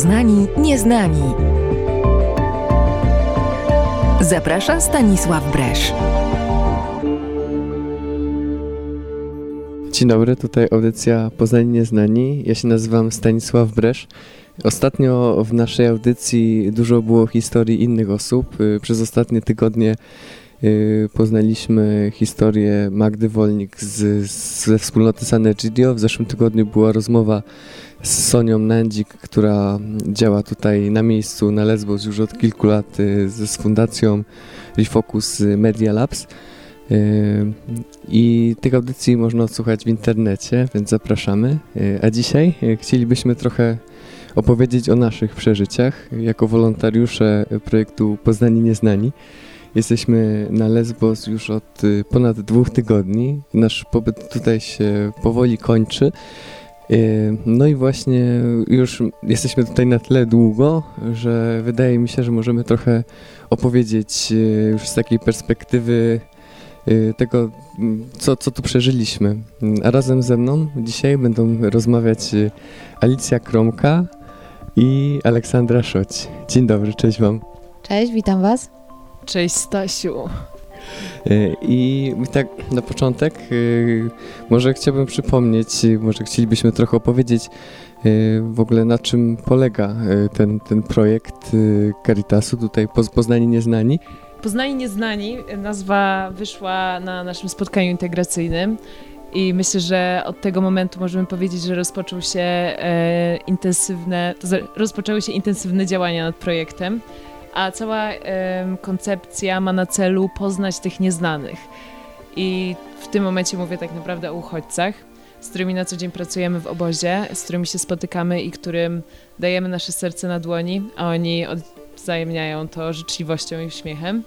Poznani Nieznani. Zaprasza Stanisław Bresz. Dzień dobry, tutaj audycja Poznani Nieznani. Ja się nazywam Stanisław Bresz. Ostatnio w naszej audycji dużo było historii innych osób. Przez ostatnie tygodnie poznaliśmy historię Magdy Wolnik z, ze wspólnoty Sanegidio. W zeszłym tygodniu była rozmowa z Sonią Nandzik, która działa tutaj na miejscu na Lesbos już od kilku lat y, z fundacją Refocus Media Labs. I tych audycji można odsłuchać w internecie, więc zapraszamy. A dzisiaj chcielibyśmy trochę opowiedzieć o naszych przeżyciach jako wolontariusze projektu Poznani Nieznani. Jesteśmy na Lesbos już od y, ponad dwóch tygodni. Nasz pobyt tutaj się powoli kończy. Y, no i właśnie już jesteśmy tutaj na tyle długo, że wydaje mi się, że możemy trochę opowiedzieć y, już z takiej perspektywy tego, co, co tu przeżyliśmy. A razem ze mną dzisiaj będą rozmawiać Alicja Kromka, i Aleksandra Szoć. Dzień dobry, cześć Wam. Cześć, witam Was. Cześć Stasiu. E, I tak na początek e, może chciałbym przypomnieć, może chcielibyśmy trochę opowiedzieć e, w ogóle na czym polega ten, ten projekt Caritasu, tutaj Poznani Nieznani. Poznani Nieznani, nazwa wyszła na naszym spotkaniu integracyjnym i myślę, że od tego momentu możemy powiedzieć, że rozpoczął się e, intensywne, to rozpoczęły się intensywne działania nad projektem, a cała koncepcja ma na celu poznać tych nieznanych. I w tym momencie mówię tak naprawdę o uchodźcach, z którymi na co dzień pracujemy w obozie, z którymi się spotykamy i którym dajemy nasze serce na dłoni, a oni odwzajemniają to życzliwością i uśmiechem.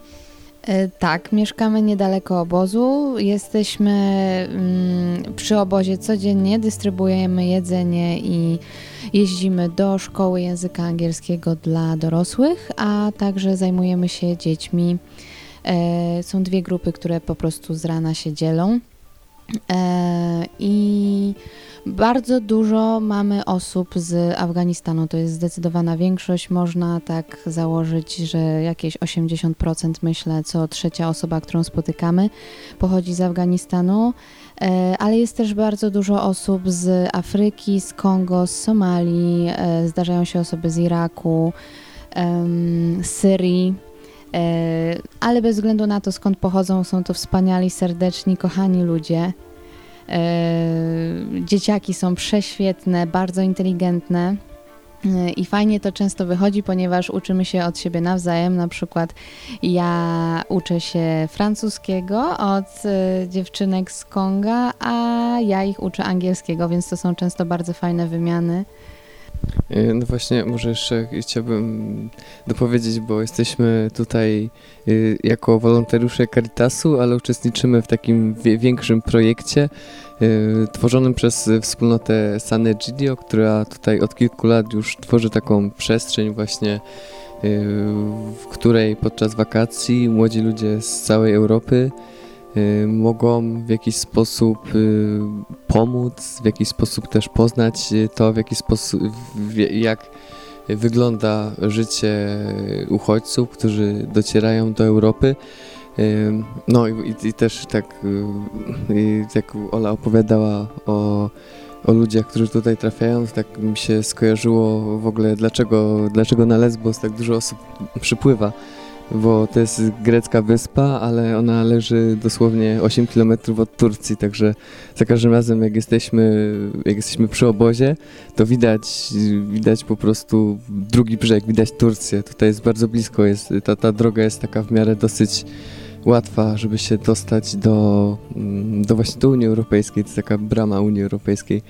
E, tak, mieszkamy niedaleko obozu. Jesteśmy mm, przy obozie codziennie, dystrybuujemy jedzenie i jeździmy do szkoły języka angielskiego dla dorosłych, a także zajmujemy się dziećmi. E, są dwie grupy, które po prostu z rana się dzielą. E, I bardzo dużo mamy osób z Afganistanu, to jest zdecydowana większość. Można tak założyć, że jakieś 80% myślę, co trzecia osoba, którą spotykamy, pochodzi z Afganistanu. E, ale jest też bardzo dużo osób z Afryki, z Kongo, z Somalii, e, zdarzają się osoby z Iraku, z Syrii ale bez względu na to, skąd pochodzą, są to wspaniali, serdeczni, kochani ludzie. Yy, dzieciaki są prześwietne, bardzo inteligentne. Yy, I fajnie to często wychodzi, ponieważ uczymy się od siebie nawzajem. Na przykład ja uczę się francuskiego od dziewczynek z Konga, a ja ich uczę angielskiego, więc to są często bardzo fajne wymiany. E, no właśnie, może jeszcze chciałbym dopowiedzieć, bo jesteśmy tutaj e, jako wolontariusze Caritasu, ale uczestniczymy w takim większym projekcie e, tworzonym przez wspólnotę Sanegidio, która tutaj od kilku lat już tworzy taką przestrzeń właśnie, w której podczas wakacji młodzi ludzie z całej Europy Y, mogą w jakiś sposób y, pomóc, w jakiś sposób też poznać to, w jaki sposób, jak wygląda życie uchodźców, którzy docierają do Europy. Y, no i, i też tak, jak Ola opowiadała o, o ludziach, którzy tutaj trafiają, tak mi się skojarzyło w ogóle, dlaczego, dlaczego na Lesbos tak dużo osób przypływa bo to jest grecka wyspa, ale ona leży dosłownie 8 km od Turcji, także za każdym razem jak jesteśmy, jak jesteśmy przy obozie, to widać, widać po prostu drugi brzeg, widać Turcję. Tutaj jest bardzo blisko, jest, ta, ta droga jest taka w miarę dosyć łatwa, żeby się dostać do, do właśnie do Unii Europejskiej, to jest taka brama Unii Europejskiej,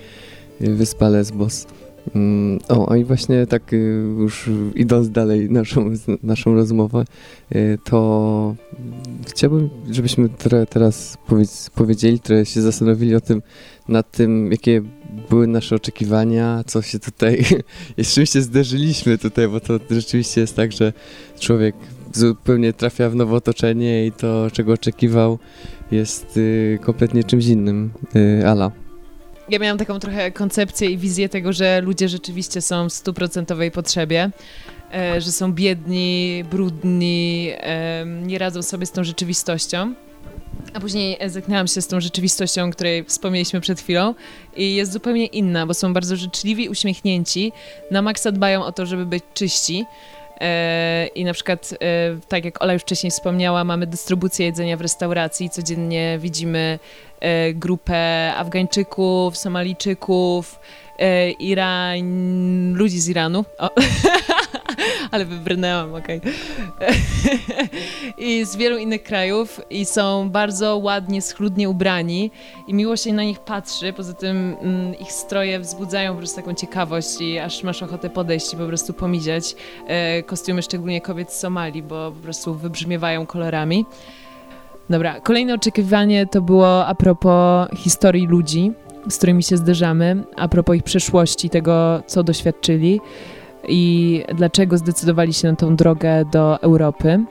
wyspa Lesbos. Mm, o, i właśnie tak y, już idąc dalej naszą, naszą rozmowę, y, to chciałbym, żebyśmy teraz powiedzieli, trochę się zastanowili o tym, nad tym, jakie były nasze oczekiwania, co się tutaj, z czym się zderzyliśmy tutaj, bo to rzeczywiście jest tak, że człowiek zupełnie trafia w nowe otoczenie i to, czego oczekiwał, jest y, kompletnie czymś innym. Ala. Ja miałam taką trochę koncepcję i wizję tego, że ludzie rzeczywiście są w stuprocentowej potrzebie, e, że są biedni, brudni, e, nie radzą sobie z tą rzeczywistością. A później zetknęłam się z tą rzeczywistością, o której wspomnieliśmy przed chwilą i jest zupełnie inna, bo są bardzo życzliwi, uśmiechnięci, na maksa dbają o to, żeby być czyści. E, I na przykład, e, tak jak Ola już wcześniej wspomniała, mamy dystrybucję jedzenia w restauracji. Codziennie widzimy e, grupę Afgańczyków, Somalijczyków, Iran, ludzi z Iranu. O. ale wybrnęłam, okej. I z wielu innych krajów i są bardzo ładnie, schludnie ubrani i miło się na nich patrzy, poza tym mm, ich stroje wzbudzają po prostu taką ciekawość i aż masz ochotę podejść i po prostu pomidziać. E, kostiumy szczególnie kobiet z Somalii, bo po prostu wybrzmiewają kolorami. Dobra, kolejne oczekiwanie to było a propos historii ludzi, z którymi się zderzamy, a propos ich przeszłości, tego, co doświadczyli i dlaczego zdecydowali się na tą drogę do Europy.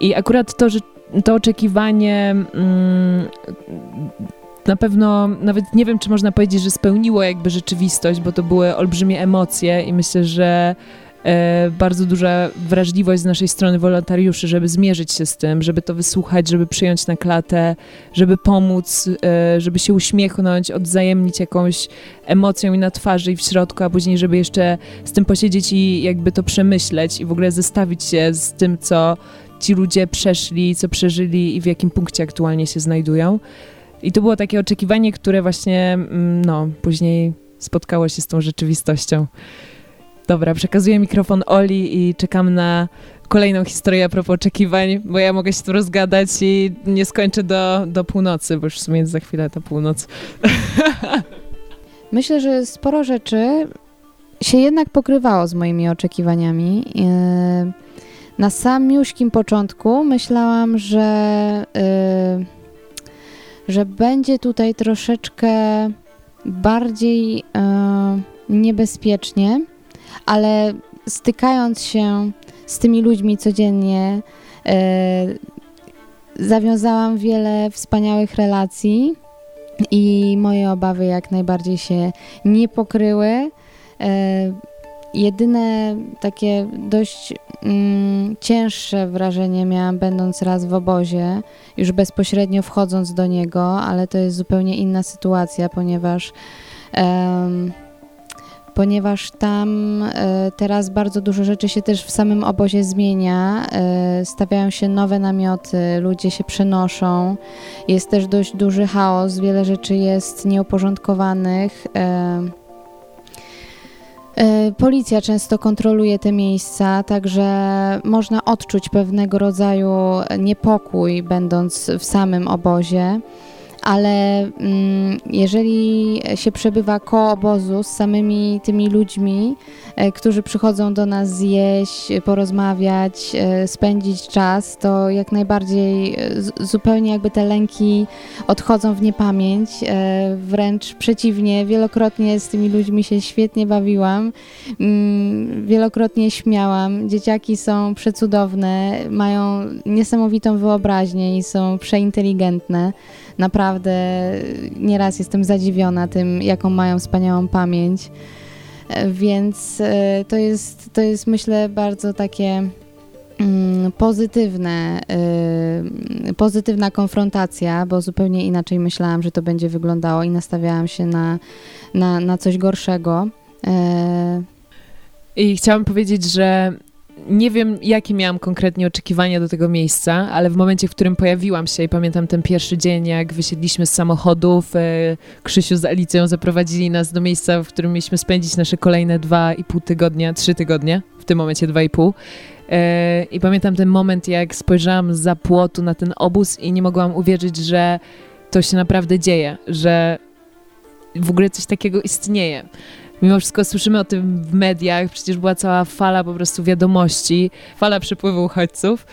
I akurat to, że to oczekiwanie mm, na pewno, nawet nie wiem, czy można powiedzieć, że spełniło jakby rzeczywistość, bo to były olbrzymie emocje i myślę, że bardzo duża wrażliwość z naszej strony wolontariuszy, żeby zmierzyć się z tym, żeby to wysłuchać, żeby przyjąć na klatę, żeby pomóc, e, żeby się uśmiechnąć, odzajemnić jakąś emocją i na twarzy i w środku, a później, żeby jeszcze z tym posiedzieć i jakby to przemyśleć i w ogóle zestawić się z tym, co ci ludzie przeszli, co przeżyli i w jakim punkcie aktualnie się znajdują. I to było takie oczekiwanie, które właśnie, mm, no, później spotkało się z tą rzeczywistością. Dobra, przekazuję mikrofon Oli i czekam na kolejną historię a propos oczekiwań, bo ja mogę się tu rozgadać i nie skończę do, do północy, bo już w sumie jest za chwilę ta północ. Myślę, że sporo rzeczy się jednak pokrywało z moimi oczekiwaniami. E, na samiuśkim początku myślałam, że, e, że będzie tutaj troszeczkę bardziej e, niebezpiecznie, ale stykając się z tymi ludźmi codziennie, e, zawiązałam wiele wspaniałych relacji i moje obawy jak najbardziej się nie pokryły. E, jedyne takie dość mm, cięższe wrażenie miałam, będąc raz w obozie, już bezpośrednio wchodząc do niego, ale to jest zupełnie inna sytuacja, ponieważ ponieważ tam e, teraz bardzo dużo rzeczy się też w samym obozie zmienia. E, stawiają się nowe namioty, ludzie się przenoszą. Jest też dość duży chaos, wiele rzeczy jest nieuporządkowanych. E, policja często kontroluje te miejsca, także można odczuć pewnego rodzaju niepokój, będąc w samym obozie ale mm, jeżeli się przebywa koło obozu z samymi tymi ludźmi, e, którzy przychodzą do nas zjeść, porozmawiać, e, spędzić czas, to jak najbardziej e, zupełnie jakby te lęki odchodzą w niepamięć. Wręcz przeciwnie, wielokrotnie z tymi ludźmi się świetnie bawiłam, mm, wielokrotnie śmiałam. Dzieciaki są przecudowne, mają niesamowitą wyobraźnię i są przeinteligentne naprawdę nieraz jestem zadziwiona tym, jaką mają wspaniałą pamięć. E, więc e, to jest, to jest myślę bardzo takie mm, pozytywne, e, pozytywna konfrontacja, bo zupełnie inaczej myślałam, że to będzie wyglądało i nastawiałam się na, na, na coś gorszego. I chciałam powiedzieć, że nie wiem, jakie miałam konkretnie oczekiwania do tego miejsca, ale w momencie, w którym pojawiłam się i pamiętam ten pierwszy dzień, jak wysiedliśmy z samochodów, e, Krzysiu z Alicją zaprowadzili nas do miejsca, w którym mieliśmy spędzić nasze kolejne dwa i pół tygodnia, trzy tygodnie, w tym momencie dwa i pół. E, I pamiętam ten moment, jak spojrzałam za płotu na ten obóz i nie mogłam uwierzyć, że to się naprawdę dzieje, że w ogóle coś takiego istnieje mimo wszystko słyszymy o tym w mediach, przecież była cała fala po prostu wiadomości, fala przypływu uchodźców.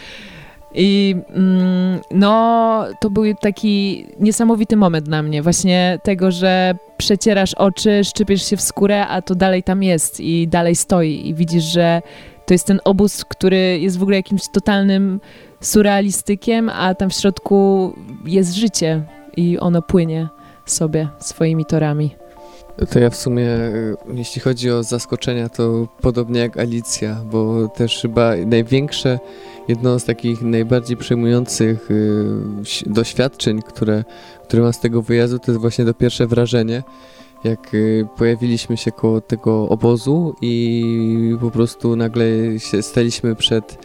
I mm, no, to był taki niesamowity moment dla mnie, właśnie tego, że przecierasz oczy, szczypiesz się w skórę, a to dalej tam jest i dalej stoi i widzisz, że to jest ten obóz, który jest w ogóle jakimś totalnym surrealistykiem, a tam w środku jest życie i ono płynie sobie swoimi torami. To ja w sumie, y, jeśli chodzi o zaskoczenia, to podobnie jak Alicja, bo też chyba największe, jedno z takich najbardziej przejmujących y, doświadczeń, które, które mam z tego wyjazdu, to jest właśnie to pierwsze wrażenie, jak y, pojawiliśmy się koło tego obozu i po prostu nagle się staliśmy przed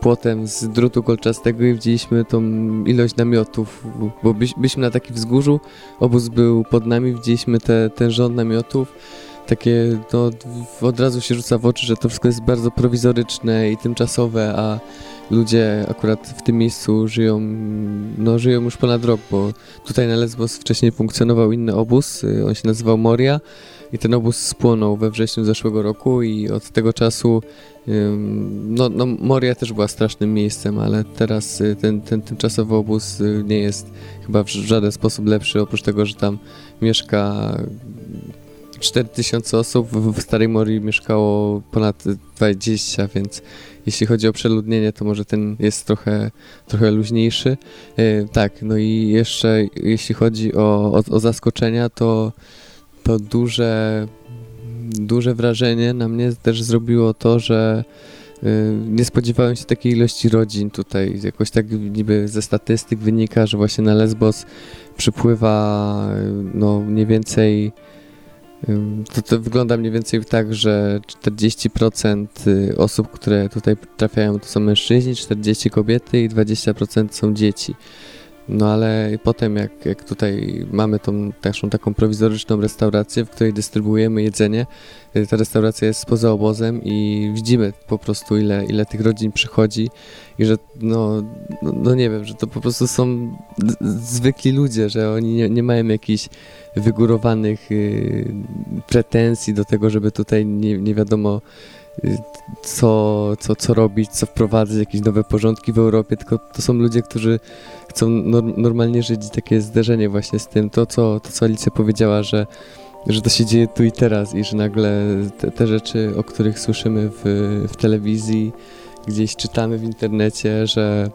płotem z drutu kolczastego i widzieliśmy tą ilość namiotów, bo byś, byliśmy na takim wzgórzu, obóz był pod nami, widzieliśmy te, ten rząd namiotów, takie, no, od razu się rzuca w oczy, że to wszystko jest bardzo prowizoryczne i tymczasowe, a ludzie akurat w tym miejscu żyją, no, żyją już ponad rok, bo tutaj na Lesbos wcześniej funkcjonował inny obóz, y, on się nazywał Moria i ten obóz spłonął we wrześniu zeszłego roku i od tego czasu no, no Moria też była strasznym miejscem, ale teraz y, ten, ten tymczasowy obóz y, nie jest chyba w żaden sposób lepszy, oprócz tego, że tam mieszka 4000 osób, w Starej Morii mieszkało ponad 20, więc jeśli chodzi o przeludnienie, to może ten jest trochę, trochę luźniejszy. Y, tak, no i jeszcze jeśli chodzi o, o, o zaskoczenia, to, to duże duże wrażenie na mnie też zrobiło to, że y, nie spodziewałem się takiej ilości rodzin tutaj. Jakoś tak niby ze statystyk wynika, że właśnie na Lesbos przypływa no mniej więcej to, to wygląda mniej więcej tak, że 40% y, osób, które tutaj trafiają to są mężczyźni, 40 kobiety i 20% są dzieci. No ale potem jak, jak tutaj mamy tą naszą taką prowizoryczną restaurację, w której dystrybuujemy jedzenie, y, ta restauracja jest poza obozem i widzimy po prostu ile, ile tych rodzin przychodzi i że no, no, no nie wiem, że to po prostu są zwykli ludzie, że oni nie, nie mają jakichś wygórowanych y, pretensji do tego, żeby tutaj nie, nie wiadomo co, co, co robić, co wprowadzać, jakieś nowe porządki w Europie, tylko to są ludzie, którzy chcą normalnie żyć takie zderzenie właśnie z tym, to co, to co Alicja powiedziała, że, że to się dzieje tu i teraz i że nagle te, te rzeczy, o których słyszymy w, w telewizji, gdzieś czytamy w internecie, że,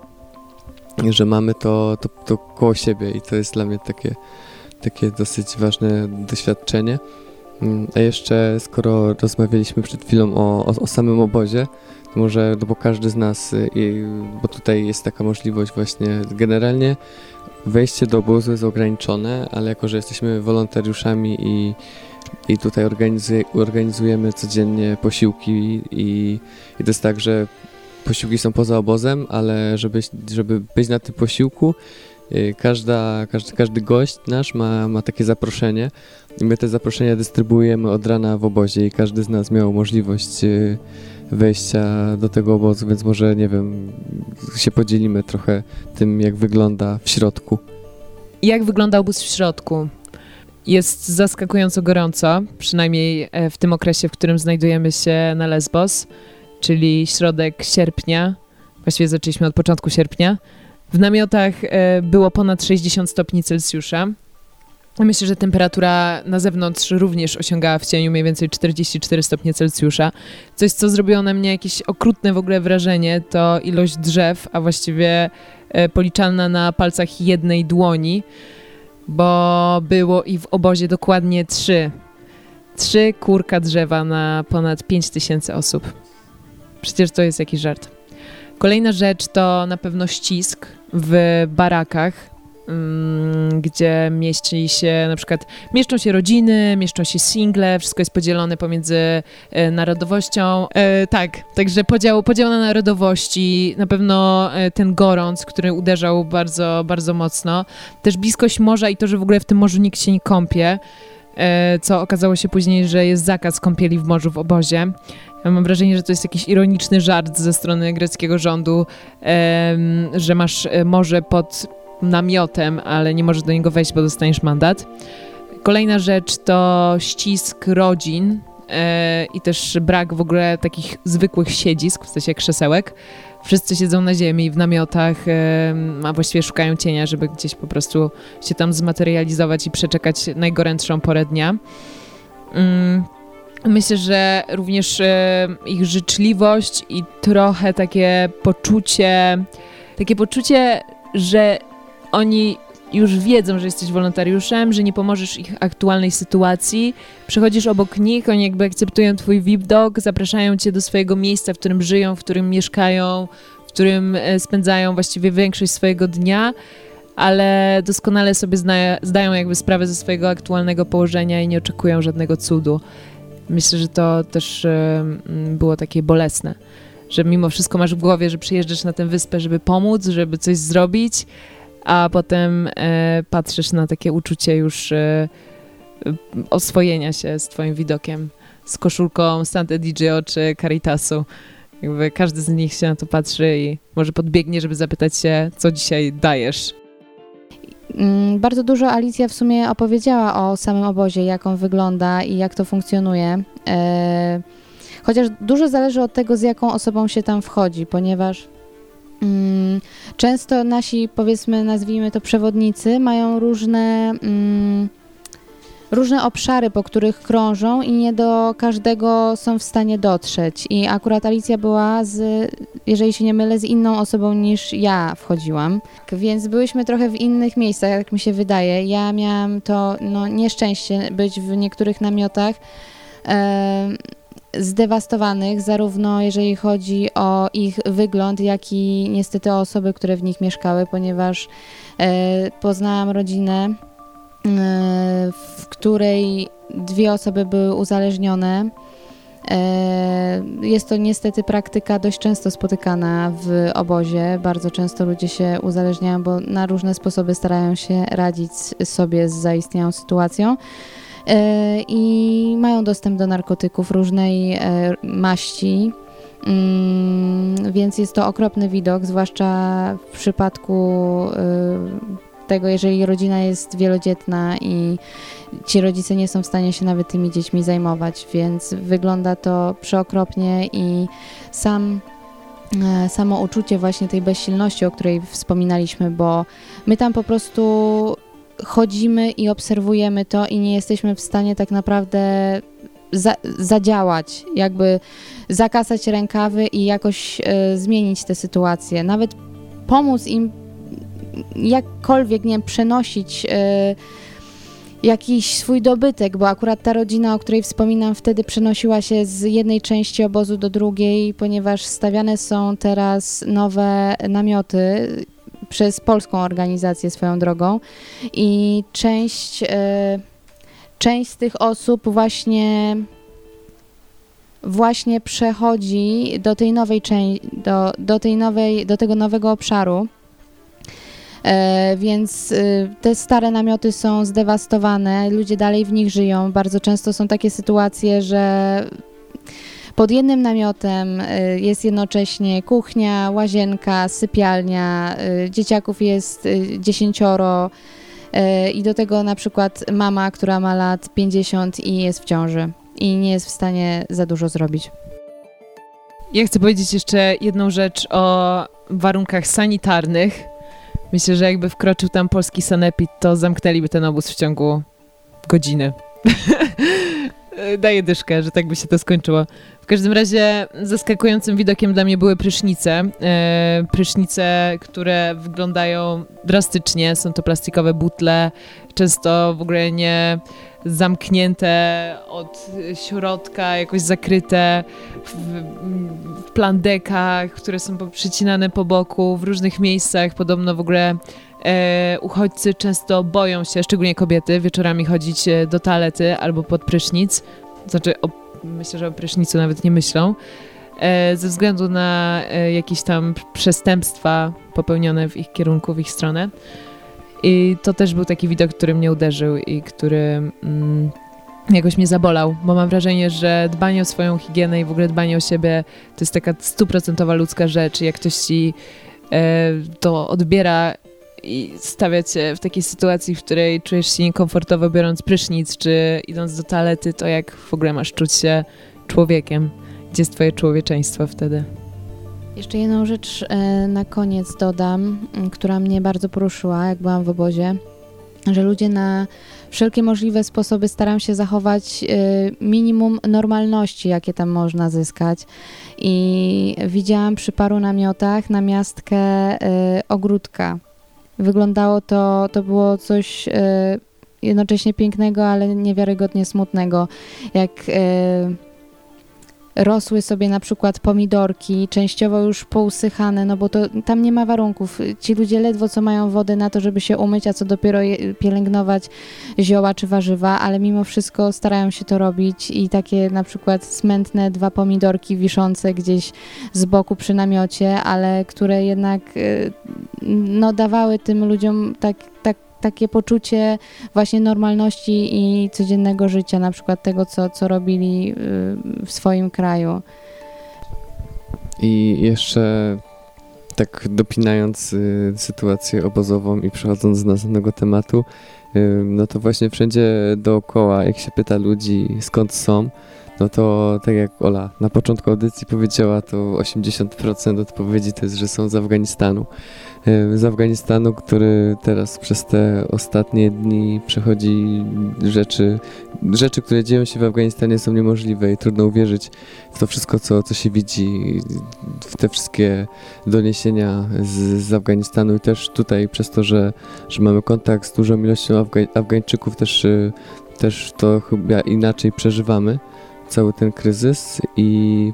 że mamy to, to, to koło siebie i to jest dla mnie takie, takie dosyć ważne doświadczenie. A jeszcze, skoro rozmawialiśmy przed chwilą o, o, o samym obozie, to może, no bo każdy z nas, y, bo tutaj jest taka możliwość właśnie, generalnie wejście do obozu jest ograniczone, ale jako, że jesteśmy wolontariuszami i, i tutaj organizuje, organizujemy codziennie posiłki i, i to jest tak, że posiłki są poza obozem, ale żeby, żeby być na tym posiłku, każda, każdy, każdy gość nasz ma, ma takie zaproszenie my te zaproszenia dystrybuujemy od rana w obozie i każdy z nas miał możliwość y, wejścia do tego obozu, więc może, nie wiem, się podzielimy trochę tym, jak wygląda w środku. Jak wygląda obóz w środku? Jest zaskakująco gorąco, przynajmniej e, w tym okresie, w którym znajdujemy się na Lesbos, czyli środek sierpnia, właściwie zaczęliśmy od początku sierpnia. W namiotach e, było ponad 60 stopni Celsjusza. Myślę, że temperatura na zewnątrz również osiągała w cieniu mniej więcej 44 stopnie Celsjusza. Coś, co zrobiło na mnie jakieś okrutne w ogóle wrażenie, to ilość drzew, a właściwie e, policzalna na palcach jednej dłoni, bo było i w obozie dokładnie trzy. Trzy kurka drzewa na ponad 5 tysięcy osób. Przecież to jest jakiś żart. Kolejna rzecz to na pewno ścisk w barakach Mm, gdzie mieści się na przykład, mieszczą się rodziny, mieszczą się single, wszystko jest podzielone pomiędzy e, narodowością. E, tak, także podział, podział na narodowości, na pewno e, ten gorąc, który uderzał bardzo, bardzo mocno. Też bliskość morza i to, że w ogóle w tym morzu nikt się nie kąpie, co okazało się później, że jest zakaz kąpieli w morzu w obozie. Mam wrażenie, że to jest jakiś ironiczny żart ze strony greckiego rządu, że masz e, morze pod namiotem, ale nie możesz do niego wejść, bo dostaniesz mandat. Kolejna rzecz to ścisk rodzin e, i też brak w ogóle takich zwykłych siedzisk, w sensie krzesełek. Wszyscy siedzą na ziemi w namiotach, a właściwie szukają cienia, żeby gdzieś po prostu się tam zmaterializować i przeczekać najgorętszą porę dnia. Mm, myślę, że również ich życzliwość i trochę takie poczucie, takie poczucie, że oni już wiedzą, że jesteś wolontariuszem, że nie pomożesz ich aktualnej sytuacji. Przechodzisz obok nich, oni jakby akceptują twój VIP-dog, zapraszają cię do swojego miejsca, w którym żyją, w którym mieszkają, w którym e, spędzają właściwie większość swojego dnia, ale doskonale sobie zna, zdają jakby sprawę ze swojego aktualnego położenia i nie oczekują żadnego cudu. Myślę, że to też e, było takie bolesne, że mimo wszystko masz w głowie, że przyjeżdżasz na tę wyspę, żeby pomóc, żeby coś zrobić, a potem e, patrzysz na takie uczucie już e, oswojenia się z twoim widokiem, z koszulką Santa DJ czy Caritasu. Jakby każdy z nich się na to patrzy i może podbiegnie, żeby zapytać się, co dzisiaj dajesz. Mm, bardzo dużo Alicja w sumie opowiedziała o samym obozie, jak on wygląda i jak to funkcjonuje. E, chociaż dużo zależy od tego, z jaką osobą się tam wchodzi, ponieważ często nasi, powiedzmy, nazwijmy to przewodnicy, mają różne. Mm, różne obszary, po których krążą i nie do każdego są w stanie dotrzeć. I akurat Alicja była z, jeżeli się nie mylę, z inną osobą niż ja wchodziłam. Więc byłyśmy trochę w innych miejscach, jak mi się wydaje. Ja miałam to no, nieszczęście być w niektórych namiotach. Zdewastowanych, zarówno jeżeli chodzi o ich wygląd, jak i niestety o osoby, które w nich mieszkały, ponieważ e, poznałam rodzinę, E, w której dwie osoby były uzależnione. E, jest to niestety praktyka dość często spotykana w obozie. Bardzo często ludzie się uzależniają, bo na różne sposoby starają się radzić sobie z zaistniałą sytuacją i mają dostęp do narkotyków różnej maści. Mm, więc jest to okropny widok, zwłaszcza w przypadku tego, jeżeli rodzina jest wielodzietna i ci rodzice nie są w stanie się nawet tymi dziećmi zajmować, więc wygląda to przeokropnie i sam e, samo uczucie właśnie tej bezsilności, o której wspominaliśmy, bo my tam po prostu chodzimy i obserwujemy to i nie jesteśmy w stanie tak naprawdę za, zadziałać, jakby zakasać rękawy i jakoś y, zmienić tę sytuację. Nawet pomóc im jakkolwiek, nie wiem, przenosić y, jakiś swój dobytek, bo akurat ta rodzina, o której wspominam, wtedy przenosiła się z jednej części obozu do drugiej, ponieważ stawiane są teraz nowe namioty przez polską organizację swoją drogą i część, y, część z tych osób właśnie właśnie przechodzi do tej nowej do, do tej nowej, do tego nowego obszaru E, więc y, te stare namioty są zdewastowane, ludzie dalej w nich żyją. Bardzo często są takie sytuacje, że pod jednym namiotem y, jest jednocześnie kuchnia, łazienka, sypialnia, y, dzieciaków jest dziesięcioro i do tego na przykład mama, która ma lat 50 i jest w ciąży i nie jest w stanie za dużo zrobić. Ja chcę powiedzieć jeszcze jedną rzecz o warunkach sanitarnych. Myślę, że jakby wkroczył tam polski sanepid, to zamknęliby ten obóz w ciągu godziny. Daję dyszkę, że tak by się to skończyło. W każdym razie zaskakującym widokiem dla mnie były prysznice. E, prysznice, które wyglądają drastycznie. Są to plastikowe butle, często w ogóle nie zamknięte od środka, jakoś zakryte w, w plandekach, które są przycinane po boku w różnych miejscach. Podobno w ogóle e, uchodźcy często boją się, szczególnie kobiety, wieczorami chodzić e, do toalety albo pod prysznic. Znaczy, myślę, że o prysznicu nawet nie myślą. E, ze względu na e, jakieś tam przestępstwa popełnione w ich kierunku, w ich stronę. I to też był taki widok, który mnie uderzył i który mm, jakoś mnie zabolał, bo mam wrażenie, że dbanie o swoją higienę i w ogóle dbanie o siebie to jest taka stuprocentowa ludzka rzecz. Jak ktoś ci e, to odbiera i stawia cię w takiej sytuacji, w której czujesz się niekomfortowo biorąc prysznic czy idąc do toalety, to jak w ogóle masz czuć się człowiekiem? Gdzie jest twoje człowieczeństwo wtedy? Jeszcze jedną rzecz e, na koniec dodam, która mnie bardzo poruszyła, jak byłam w obozie, że ludzie na wszelkie możliwe sposoby starają się zachować e, minimum normalności, jakie tam można zyskać. I widziałam przy paru namiotach namiastkę e, ogródka. Wyglądało to, to było coś e, jednocześnie pięknego, ale niewiarygodnie smutnego. Jak e, rosły sobie na przykład pomidorki, częściowo już pousychane, no bo to tam nie ma warunków. Ci ludzie ledwo co mają wodę na to, żeby się umyć, a co dopiero je, pielęgnować zioła czy warzywa, ale mimo wszystko starają się to robić i takie na przykład smętne dwa pomidorki wiszące gdzieś z boku przy namiocie, ale które jednak y, no, dawały tym ludziom tak, tak takie poczucie właśnie normalności i codziennego życia, na przykład tego, co, co robili y, w swoim kraju. I jeszcze tak dopinając y, sytuację obozową i przechodząc do następnego tematu, y, no to właśnie wszędzie dookoła, jak się pyta ludzi skąd są, no to tak jak Ola na początku audycji powiedziała, to 80% odpowiedzi to jest, że są z Afganistanu. E, z Afganistanu, który teraz przez te ostatnie dni przechodzi rzeczy, rzeczy, które dzieją się w Afganistanie są niemożliwe i trudno uwierzyć w to wszystko, co, co się widzi, w te wszystkie doniesienia z, z Afganistanu. I też tutaj przez to, że, że mamy kontakt z dużą ilością Afga Afgańczyków też, e, też to chyba inaczej przeżywamy cały ten kryzys i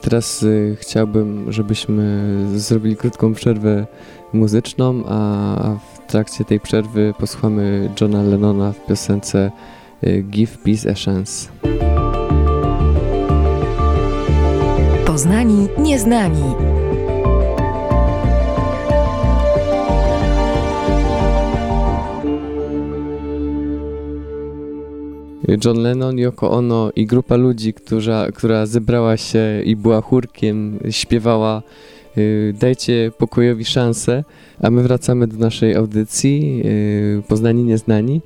teraz y, chciałbym, żebyśmy zrobili krótką przerwę muzyczną, a w trakcie tej przerwy posłuchamy Johna Lennona w piosence y, Give Peace a Chance. Poznani, nieznani. John Lennon, Yoko Ono i grupa ludzi, która, która zebrała się i była chórkiem, śpiewała y, Dajcie pokojowi szansę, a my wracamy do naszej audycji y, Poznani Nieznani.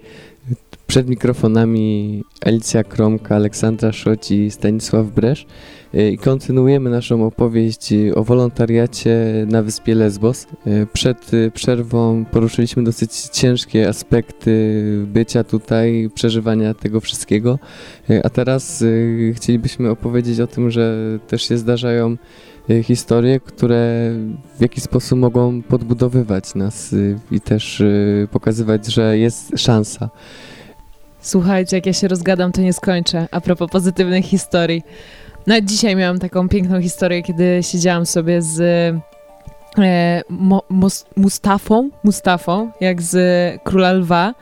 Przed mikrofonami Alicja Kromka, Aleksandra Szoć i Stanisław Bresz. E, I kontynuujemy naszą opowieść o wolontariacie na wyspie Lesbos. E, przed przerwą poruszyliśmy dosyć ciężkie aspekty bycia tutaj, przeżywania tego wszystkiego, e, a teraz chcielibyśmy opowiedzieć o tym, że też się zdarzają historie, które w jakiś sposób mogą podbudowywać nas i też pokazywać, że jest szansa. Słuchajcie, jak ja się rozgadam, to nie skończę. A propos pozytywnych historii. Nawet dzisiaj miałam taką piękną historię, kiedy siedziałam sobie z e, Mo, Mustafą, Mustafą, jak z Króla Lwa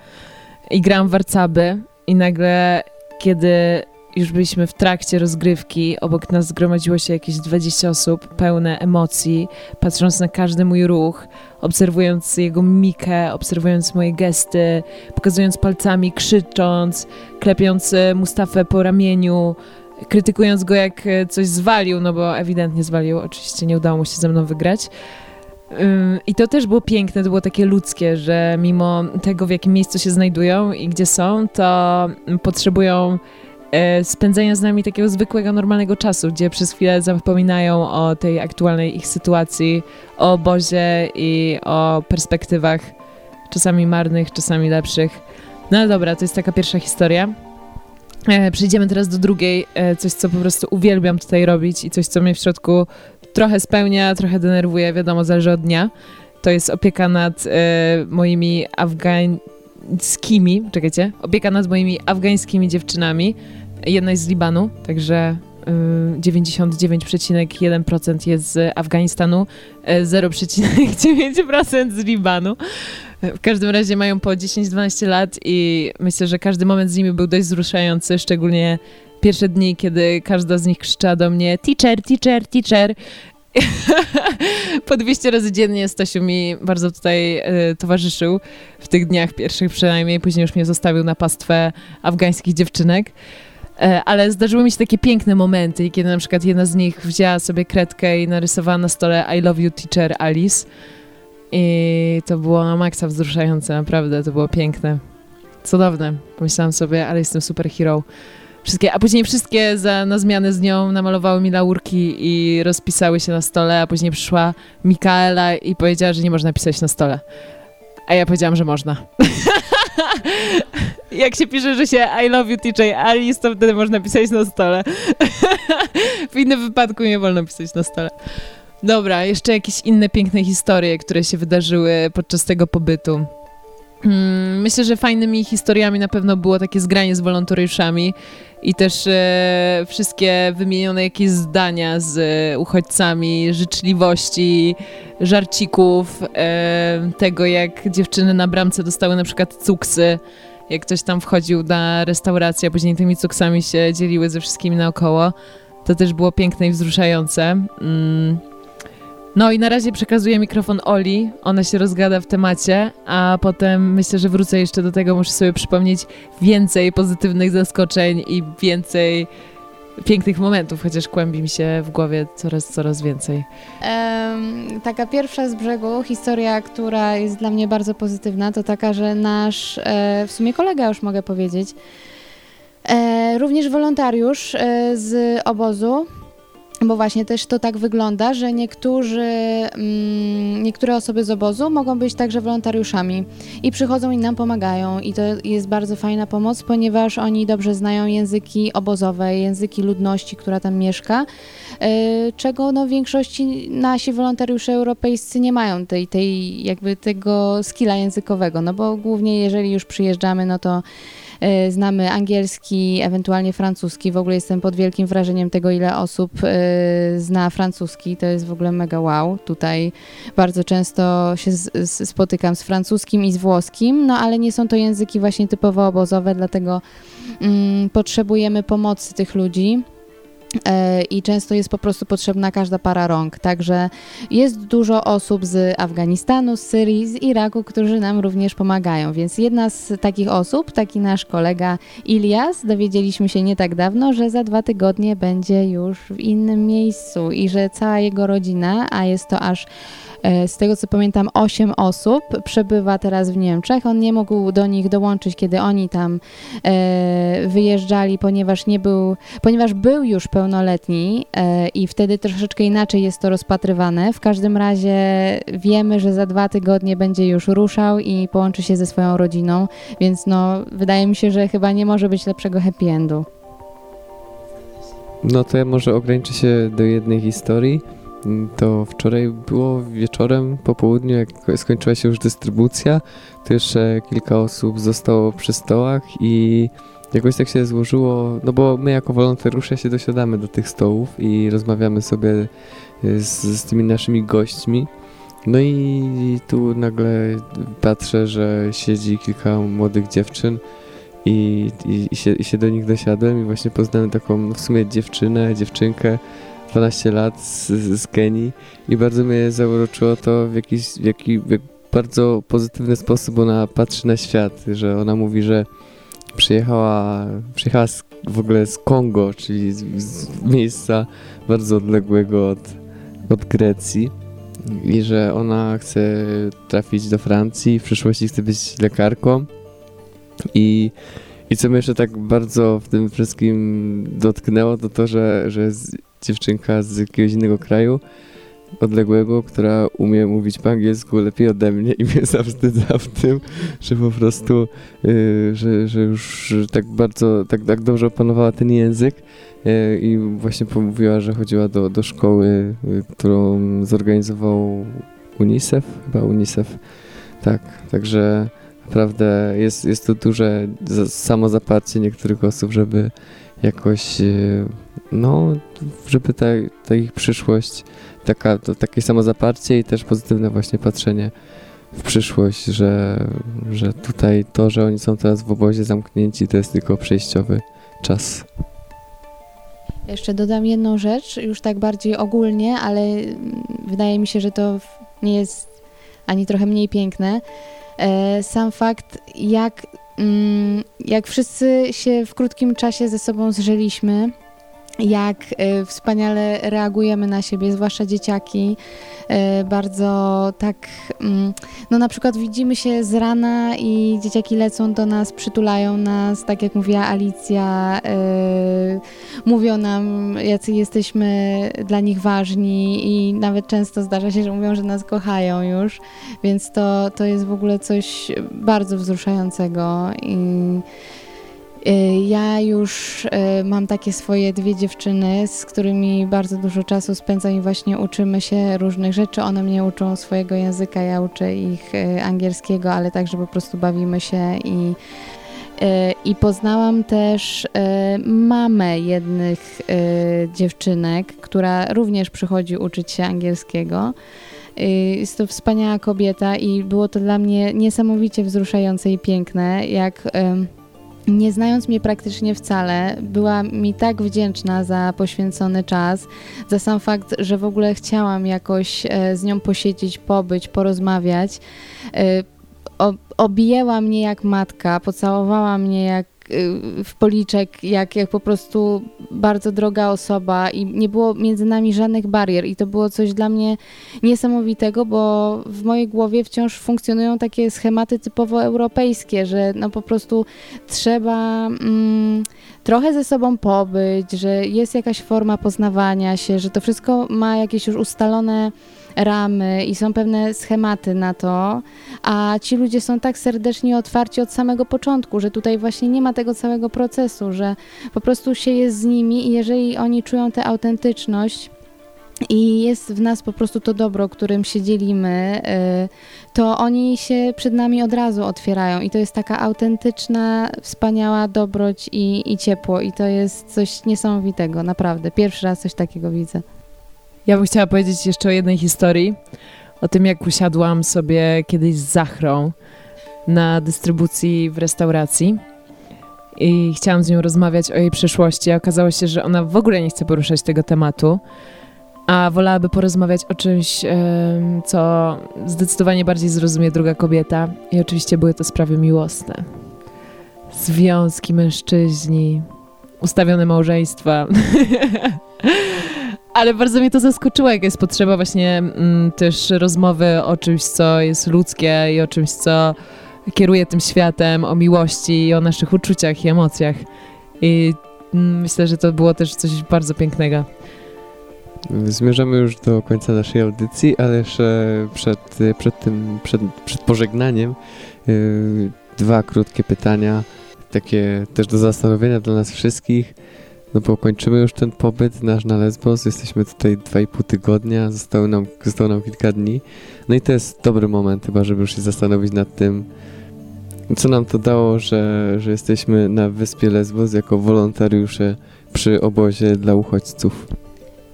i grałam warcaby i nagle, kiedy już byliśmy w trakcie rozgrywki, obok nas zgromadziło się jakieś 20 osób, pełne emocji, patrząc na każdy mój ruch, obserwując jego mimikę, obserwując moje gesty, pokazując palcami, krzycząc, klepiąc e, Mustafę po ramieniu, krytykując go jak e, coś zwalił, no bo ewidentnie zwalił, oczywiście nie udało mu się ze mną wygrać. I to też było piękne, to było takie ludzkie, że mimo tego, w jakim miejscu się znajdują i gdzie są, to potrzebują e, spędzenia z nami takiego zwykłego, normalnego czasu, gdzie przez chwilę zapominają o tej aktualnej ich sytuacji, o obozie i o perspektywach czasami marnych, czasami lepszych. No dobra, to jest taka pierwsza historia. E, przejdziemy teraz do drugiej, e, coś co po prostu uwielbiam tutaj robić i coś co mnie w środku trochę spełnia, trochę denerwuje, wiadomo, zależy od dnia. To jest opieka nad e, moimi afgańskimi, czekajcie, opieka nad moimi afgańskimi dziewczynami. Jedna jest z Libanu, także 99,1% jest z Afganistanu, 0,9% z Libanu. W każdym razie mają po 10-12 lat i myślę, że każdy moment z nimi był dość wzruszający, szczególnie pierwsze dni, kiedy każda z nich krzyczała do mnie teacher, teacher, teacher. po 200 razy dziennie Stasiu mi bardzo tutaj y, towarzyszył w tych dniach pierwszych przynajmniej, później już mnie zostawił na pastwę afgańskich dziewczynek. E, ale zdarzyły mi się takie piękne momenty, kiedy na przykład jedna z nich wzięła sobie kredkę i narysowała na stole I love you teacher Alice. I to było na maksa wzruszające, naprawdę, to było piękne. Cudowne. Pomyślałam sobie, ale jestem super hero. Wszystkie, a później wszystkie za, na zmianę z nią namalowały mi laurki i rozpisały się na stole, a później przyszła Mikaela i powiedziała, że nie można pisać na stole. A ja powiedziałam, że można. Jak się pisze, że się I love you teacher Alice, to wtedy można pisać na stole. w innym wypadku nie wolno pisać na stole. Dobra, jeszcze jakieś inne piękne historie, które się wydarzyły podczas tego pobytu. Mm, myślę, że fajnymi historiami na pewno było takie zgranie z wolontariuszami i też e, wszystkie wymienione jakieś zdania z e, uchodźcami, życzliwości, żarcików, e, tego jak dziewczyny na bramce dostały na przykład cuksy, jak ktoś tam wchodził na restaurację, a później tymi cuksami się dzieliły ze wszystkimi naokoło. To też było piękne i wzruszające. Mm. No i na razie przekazuję mikrofon Oli, ona się rozgada w temacie, a potem myślę, że wrócę jeszcze do tego, muszę sobie przypomnieć więcej pozytywnych zaskoczeń i więcej pięknych momentów, chociaż kłębi mi się w głowie coraz, coraz więcej. Um, taka pierwsza z brzegu historia, która jest dla mnie bardzo pozytywna, to taka, że nasz, e, w sumie kolega już mogę powiedzieć, e, również wolontariusz e, z obozu, bo właśnie też to tak wygląda, że niektórzy, mm, niektóre osoby z obozu mogą być także wolontariuszami i przychodzą i nam pomagają. I to jest bardzo fajna pomoc, ponieważ oni dobrze znają języki obozowe, języki ludności, która tam mieszka, yy, czego no w większości nasi wolontariusze europejscy nie mają tej, tej jakby tego skilla językowego, no bo głównie jeżeli już przyjeżdżamy, no to znamy angielski, ewentualnie francuski. W ogóle jestem pod wielkim wrażeniem tego, ile osób e, zna francuski. To jest w ogóle mega wow. Tutaj bardzo często się spotykam z francuskim i z włoskim, no ale nie są to języki właśnie typowo obozowe, dlatego mm, potrzebujemy pomocy tych ludzi. E, i często jest po prostu potrzebna każda para rąk. Także jest dużo osób z Afganistanu, z Syrii, z Iraku, którzy nam również pomagają. Więc jedna z takich osób, taki nasz kolega Ilias, dowiedzieliśmy się nie tak dawno, że za dwa tygodnie będzie już w innym miejscu i że cała jego rodzina, a jest to aż z tego co pamiętam, 8 osób przebywa teraz w Niemczech. On nie mógł do nich dołączyć, kiedy oni tam e, wyjeżdżali, ponieważ nie był, ponieważ był już pełnoletni e, i wtedy troszeczkę inaczej jest to rozpatrywane. W każdym razie wiemy, że za dwa tygodnie będzie już ruszał i połączy się ze swoją rodziną, więc no, wydaje mi się, że chyba nie może być lepszego happy endu. No to ja może ograniczę się do jednej historii to wczoraj było wieczorem, po południu, jak skończyła się już dystrybucja, to jeszcze kilka osób zostało przy stołach i jakoś tak się złożyło, no bo my jako wolontariusze się dosiadamy do tych stołów i rozmawiamy sobie z, z tymi naszymi gośćmi. No i tu nagle patrzę, że siedzi kilka młodych dziewczyn i, i, i, się, i się do nich dosiadłem i właśnie poznałem taką no w sumie dziewczynę, dziewczynkę, 12 lat z, z Kenii i bardzo mnie zauroczyło to, w jakiś w jaki w bardzo pozytywny sposób ona patrzy na świat, że ona mówi, że przyjechała, przyjechała z, w ogóle z Kongo, czyli z, z miejsca bardzo odległego od, od Grecji i że ona chce trafić do Francji, w przyszłości chce być lekarką. I i co mnie jeszcze tak bardzo w tym wszystkim dotknęło, to to, że, że dziewczynka z jakiegoś innego kraju odległego, która umie mówić po angielsku lepiej ode mnie i mnie zawstydza w tym, że po prostu, yy, że, że już tak bardzo, tak, tak dobrze opanowała ten język yy, i właśnie pomówiła, że chodziła do, do szkoły, yy, którą zorganizował UNICEF, chyba UNICEF, tak, także naprawdę jest, jest to duże samozaparcie niektórych osób, żeby jakoś, y, no, żeby ta, ta ich przyszłość, taka, to, takie samozaparcie i też pozytywne właśnie patrzenie w przyszłość, że, że tutaj to, że oni są teraz w obozie zamknięci, to jest tylko przejściowy czas. Jeszcze dodam jedną rzecz, już tak bardziej ogólnie, ale wydaje mi się, że to nie jest ani trochę mniej piękne. E, sam fakt, jak jak wszyscy się w krótkim czasie ze sobą zżyliśmy, jak y, wspaniale reagujemy na siebie, zwłaszcza dzieciaki. Y, bardzo tak, mm, no na przykład widzimy się z rana i dzieciaki lecą do nas, przytulają nas, tak jak mówiła Alicja, y, mówią nam, jacy jesteśmy dla nich ważni i nawet często zdarza się, że mówią, że nas kochają już, więc to, to jest w ogóle coś bardzo wzruszającego i Ja już y, mam takie swoje dwie dziewczyny, z którymi bardzo dużo czasu spędzam i właśnie uczymy się różnych rzeczy. One mnie uczą swojego języka, ja uczę ich y, angielskiego, ale także po prostu bawimy się i y, i poznałam też y, mamę jednych y, dziewczynek, która również przychodzi uczyć się angielskiego. Y, Jest to wspaniała kobieta i było to dla mnie niesamowicie wzruszające i piękne, jak nie znając mnie praktycznie wcale, była mi tak wdzięczna za poświęcony czas, za sam fakt, że w ogóle chciałam jakoś e, z nią posiedzieć, pobyć, porozmawiać. E, Objęła mnie jak matka, pocałowała mnie jak w policzek, jak, jak po prostu bardzo droga osoba i nie było między nami żadnych barier i to było coś dla mnie niesamowitego, bo w mojej głowie wciąż funkcjonują takie schematy typowo europejskie, że no po prostu trzeba mm, trochę ze sobą pobyć, że jest jakaś forma poznawania się, że to wszystko ma jakieś już ustalone ramy i są pewne schematy na to, a ci ludzie są tak serdecznie otwarci od samego początku, że tutaj właśnie nie ma tego całego procesu, że po prostu się jest z nimi i jeżeli oni czują tę autentyczność, i jest w nas po prostu to dobro, którym się dzielimy, y, to oni się przed nami od razu otwierają i to jest taka autentyczna, wspaniała dobroć i, i ciepło i to jest coś niesamowitego, naprawdę. Pierwszy raz coś takiego widzę. Ja bym chciała powiedzieć jeszcze o jednej historii. O tym, jak usiadłam sobie kiedyś z Zachrą na dystrybucji w restauracji i chciałam z nią rozmawiać o jej przyszłości, a okazało się, że ona w ogóle nie chce poruszać tego tematu, a wolałaby porozmawiać o czymś, co zdecydowanie bardziej zrozumie druga kobieta. I oczywiście były to sprawy miłosne. Związki, mężczyźni, ustawione małżeństwa. Ale bardzo mnie to zaskoczyło, jak jest potrzeba właśnie mm, też rozmowy o czymś, co jest ludzkie i o czymś, co kieruje tym światem, o miłości i o naszych uczuciach i emocjach. I mm, myślę, że to było też coś bardzo pięknego. Zmierzamy już do końca naszej audycji, ale jeszcze przed, przed tym, przed, przed pożegnaniem yy, dwa krótkie pytania, takie też do zastanowienia dla nas wszystkich. No bo kończymy już ten pobyt nasz na Lesbos, jesteśmy tutaj dwa i pół tygodnia, zostało nam, zostało nam kilka dni. No i to jest dobry moment chyba, żeby już się zastanowić nad tym, co nam to dało, że, że jesteśmy na wyspie Lesbos jako wolontariusze przy obozie dla uchodźców.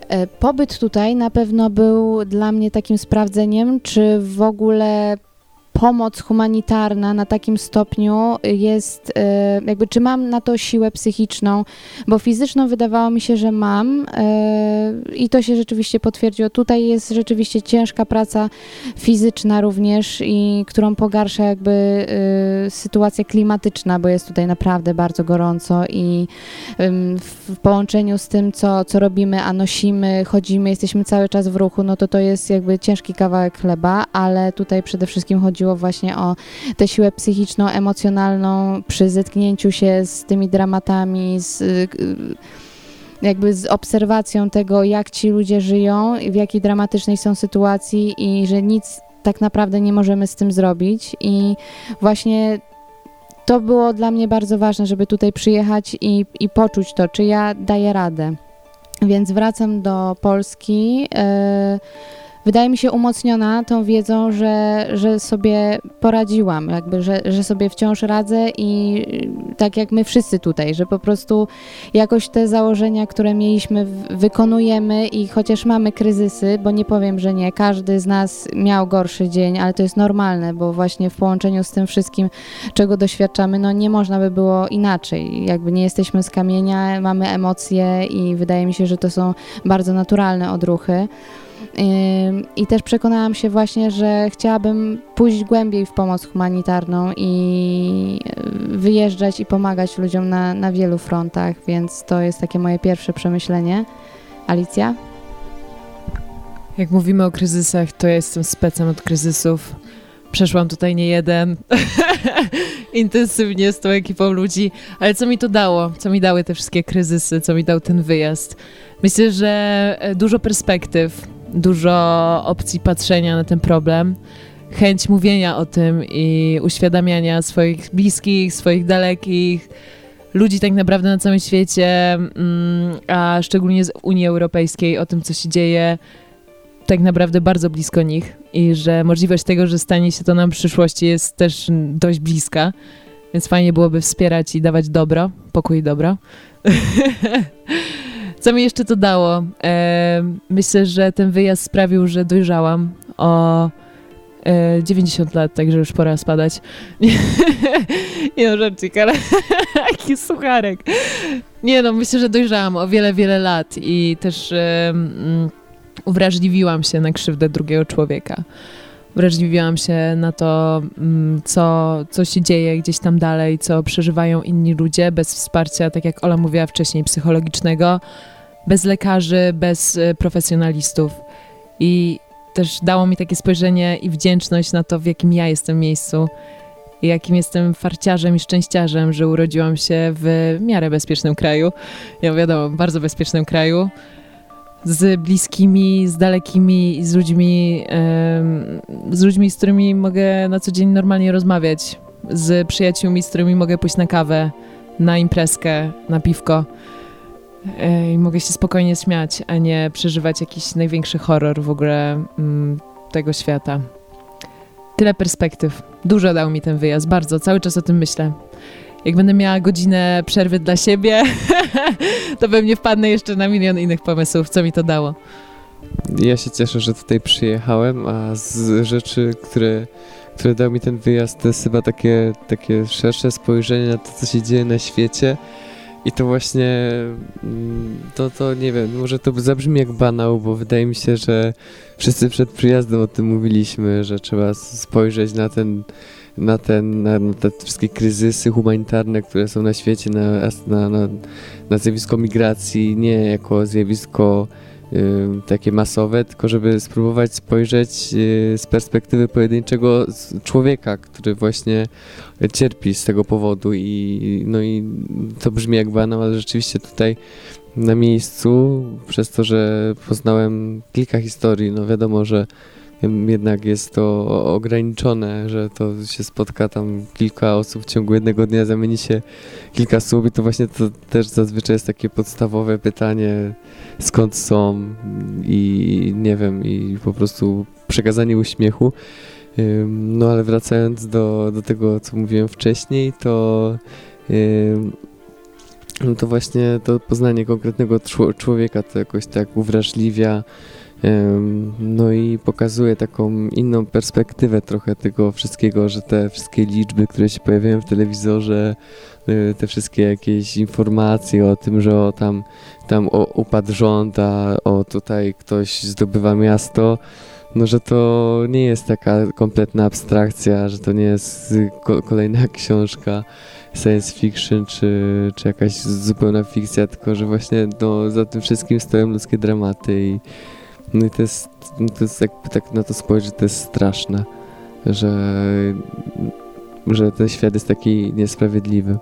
E, Pobyt tutaj na pewno był dla mnie takim sprawdzeniem, czy w ogóle pomoc humanitarna na takim stopniu jest, e, jakby czy mam na to siłę psychiczną, bo fizyczną wydawało mi się, że mam e, i to się rzeczywiście potwierdziło. Tutaj jest rzeczywiście ciężka praca fizyczna również i którą pogarsza jakby e, sytuacja klimatyczna, bo jest tutaj naprawdę bardzo gorąco i w połączeniu z tym, co, co robimy, a nosimy, chodzimy, jesteśmy cały czas w ruchu, no to to jest jakby ciężki kawałek chleba, ale tutaj przede wszystkim chodziło właśnie o tę siłę psychiczną, emocjonalną przy zetknięciu się z tymi dramatami, z y, jakby z obserwacją tego, jak ci ludzie żyją, w jakiej dramatycznej są sytuacji i że nic tak naprawdę nie możemy z tym zrobić i właśnie to było dla mnie bardzo ważne, żeby tutaj przyjechać i, i poczuć to, czy ja daję radę. Więc wracam do Polski. e, Wydaje mi się umocniona tą wiedzą, że, że sobie poradziłam, jakby, że, że sobie wciąż radzę i tak jak my wszyscy tutaj, że po prostu jakoś te założenia, które mieliśmy, wykonujemy i chociaż mamy kryzysy, bo nie powiem, że nie, każdy z nas miał gorszy dzień, ale to jest normalne, bo właśnie w połączeniu z tym wszystkim, czego doświadczamy, no nie można by było inaczej. Jakby nie jesteśmy z kamienia, mamy emocje i wydaje mi się, że to są bardzo naturalne odruchy. I też przekonałam się właśnie, że chciałabym pójść głębiej w pomoc humanitarną i y, wyjeżdżać i pomagać ludziom na, na wielu frontach, więc to jest takie moje pierwsze przemyślenie. Alicja? Jak mówimy o kryzysach, to ja jestem specem od kryzysów. Przeszłam tutaj nie jeden intensywnie z tą ekipą ludzi, ale co mi to dało? Co mi dały te wszystkie kryzysy? Co mi dał ten wyjazd? Myślę, że e, dużo perspektyw, dużo opcji patrzenia na ten problem, chęć mówienia o tym i uświadamiania swoich bliskich, swoich dalekich, ludzi tak naprawdę na całym świecie, mm, a szczególnie z Unii Europejskiej, o tym, co się dzieje tak naprawdę bardzo blisko nich i że możliwość tego, że stanie się to nam w przyszłości jest też dość bliska, więc fajnie byłoby wspierać i dawać dobro, pokój i dobro. Co mi jeszcze to dało? E, myślę, że ten wyjazd sprawił, że dojrzałam o e, 90 lat, także już pora spadać. Nie no, żarcik, ale jaki sucharek. Nie no, myślę, że dojrzałam o wiele, wiele lat i też e, uwrażliwiłam się na krzywdę drugiego człowieka. Wrażliwiłam się na to, mm, co, co się dzieje gdzieś tam dalej, co przeżywają inni ludzie bez wsparcia, tak jak Ola mówiła wcześniej, psychologicznego, bez lekarzy, bez y, profesjonalistów. I też dało mi takie spojrzenie i wdzięczność na to, w jakim ja jestem miejscu. Jakim jestem farciarzem i szczęściarzem, że urodziłam się w miarę bezpiecznym kraju. Ja wiadomo, bardzo bezpiecznym kraju z bliskimi, z dalekimi, z ludźmi, z ludźmi, z którymi mogę na co dzień normalnie rozmawiać, z przyjaciółmi, z którymi mogę pójść na kawę, na imprezkę, na piwko e, i mogę się spokojnie śmiać, a nie przeżywać jakiś największy horror w ogóle mm, tego świata. Tyle perspektyw. Dużo dał mi ten wyjazd, bardzo. Cały czas o tym myślę jak będę miała godzinę przerwy dla siebie, to pewnie wpadnę jeszcze na milion innych pomysłów, co mi to dało. Ja się cieszę, że tutaj przyjechałem, a z rzeczy, które, które dał mi ten wyjazd, to jest chyba takie, takie szersze spojrzenie na to, co się dzieje na świecie. I to właśnie, mm, to, to nie wiem, może to zabrzmi jak banał, bo wydaje mi się, że wszyscy przed przyjazdem o tym mówiliśmy, że trzeba spojrzeć na ten na, ten, na, na, te wszystkie kryzysy humanitarne, które są na świecie, na, na, na, na zjawisko migracji, nie jako zjawisko takie masowe, tylko żeby spróbować spojrzeć y, z perspektywy pojedynczego człowieka, który właśnie cierpi z tego powodu i no i to brzmi jak banał, ale rzeczywiście tutaj na miejscu, przez to, że poznałem kilka historii, no wiadomo, że jednak jest to ograniczone, że to się spotka tam kilka osób w ciągu jednego dnia, zamieni się kilka słów i to właśnie to też zazwyczaj jest takie podstawowe pytanie, skąd są i nie wiem, i po prostu przekazanie uśmiechu. No ale wracając do, do tego, co mówiłem wcześniej, to no to właśnie to poznanie konkretnego człowieka to jakoś tak uwrażliwia, no i pokazuje taką inną perspektywę trochę tego wszystkiego, że te wszystkie liczby, które się pojawiają w telewizorze, y, te wszystkie jakieś informacje o tym, że o tam, tam o, upadł rząd, a o tutaj ktoś zdobywa miasto, no że to nie jest taka kompletna abstrakcja, że to nie jest kolejna książka science fiction czy, czy jakaś zupełna fikcja, tylko że właśnie no, za tym wszystkim stoją ludzkie dramaty i no i to jest, to jest jakby tak na to spojrzeć, to jest straszne, że, że ten świat jest taki niesprawiedliwy.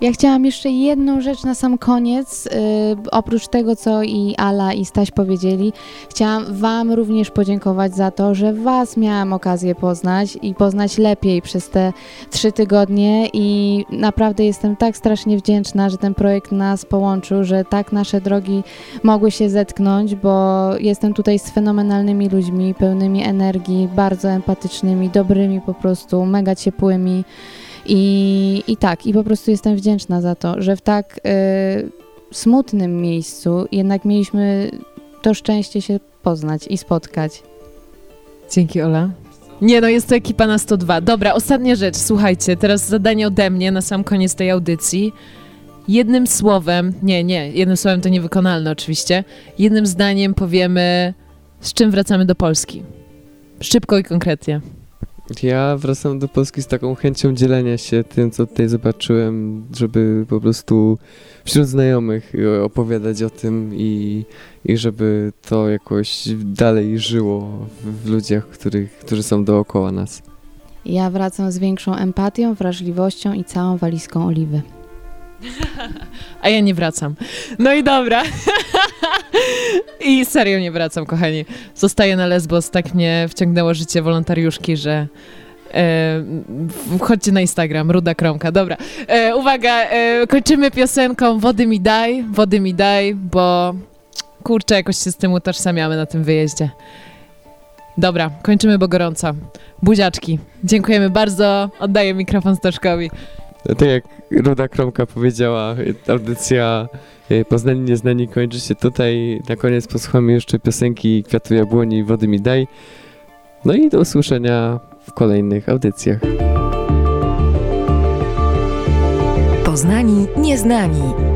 Ja chciałam jeszcze jedną rzecz na sam koniec. Yy, oprócz tego, co i Ala i Staś powiedzieli, chciałam Wam również podziękować za to, że Was miałam okazję poznać i poznać lepiej przez te trzy tygodnie. I naprawdę jestem tak strasznie wdzięczna, że ten projekt nas połączył, że tak nasze drogi mogły się zetknąć, bo jestem tutaj z fenomenalnymi ludźmi, pełnymi energii, bardzo empatycznymi, dobrymi po prostu, mega ciepłymi. I, I tak, i po prostu jestem wdzięczna za to, że w tak y, smutnym miejscu jednak mieliśmy to szczęście się poznać i spotkać. Dzięki, Ola. Nie, no jest to ekipa na 102. Dobra, ostatnia rzecz, słuchajcie, teraz zadanie ode mnie na sam koniec tej audycji. Jednym słowem, nie, nie, jednym słowem to niewykonalne oczywiście, jednym zdaniem powiemy, z czym wracamy do Polski. Szybko i konkretnie. Ja wracam do Polski z taką chęcią dzielenia się tym, co tutaj zobaczyłem, żeby po prostu wśród znajomych opowiadać o tym i, i żeby to jakoś dalej żyło w, w ludziach, których, którzy są dookoła nas. Ja wracam z większą empatią, wrażliwością i całą walizką oliwy. A ja nie wracam. No i dobra. I serio nie wracam, kochani. Zostaję na Lesbos. Tak mnie wciągnęło życie wolontariuszki, że E, wchodźcie na Instagram, Ruda Kromka. Dobra, e, uwaga, e, kończymy piosenką Wody mi daj, wody mi daj, bo kurczę, jakoś się z tym utożsamiamy na tym wyjeździe. Dobra, kończymy, bo gorąco. Buziaczki. Dziękujemy bardzo. Oddaję mikrofon Staszkowi. Tak jak Ruda Kromka powiedziała, audycja y, Poznani Nieznani kończy się tutaj. Na koniec posłuchamy jeszcze piosenki Kwiatu Jabłoni Wody mi daj. No i do usłyszenia w kolejnych audycjach. Poznani Nieznani.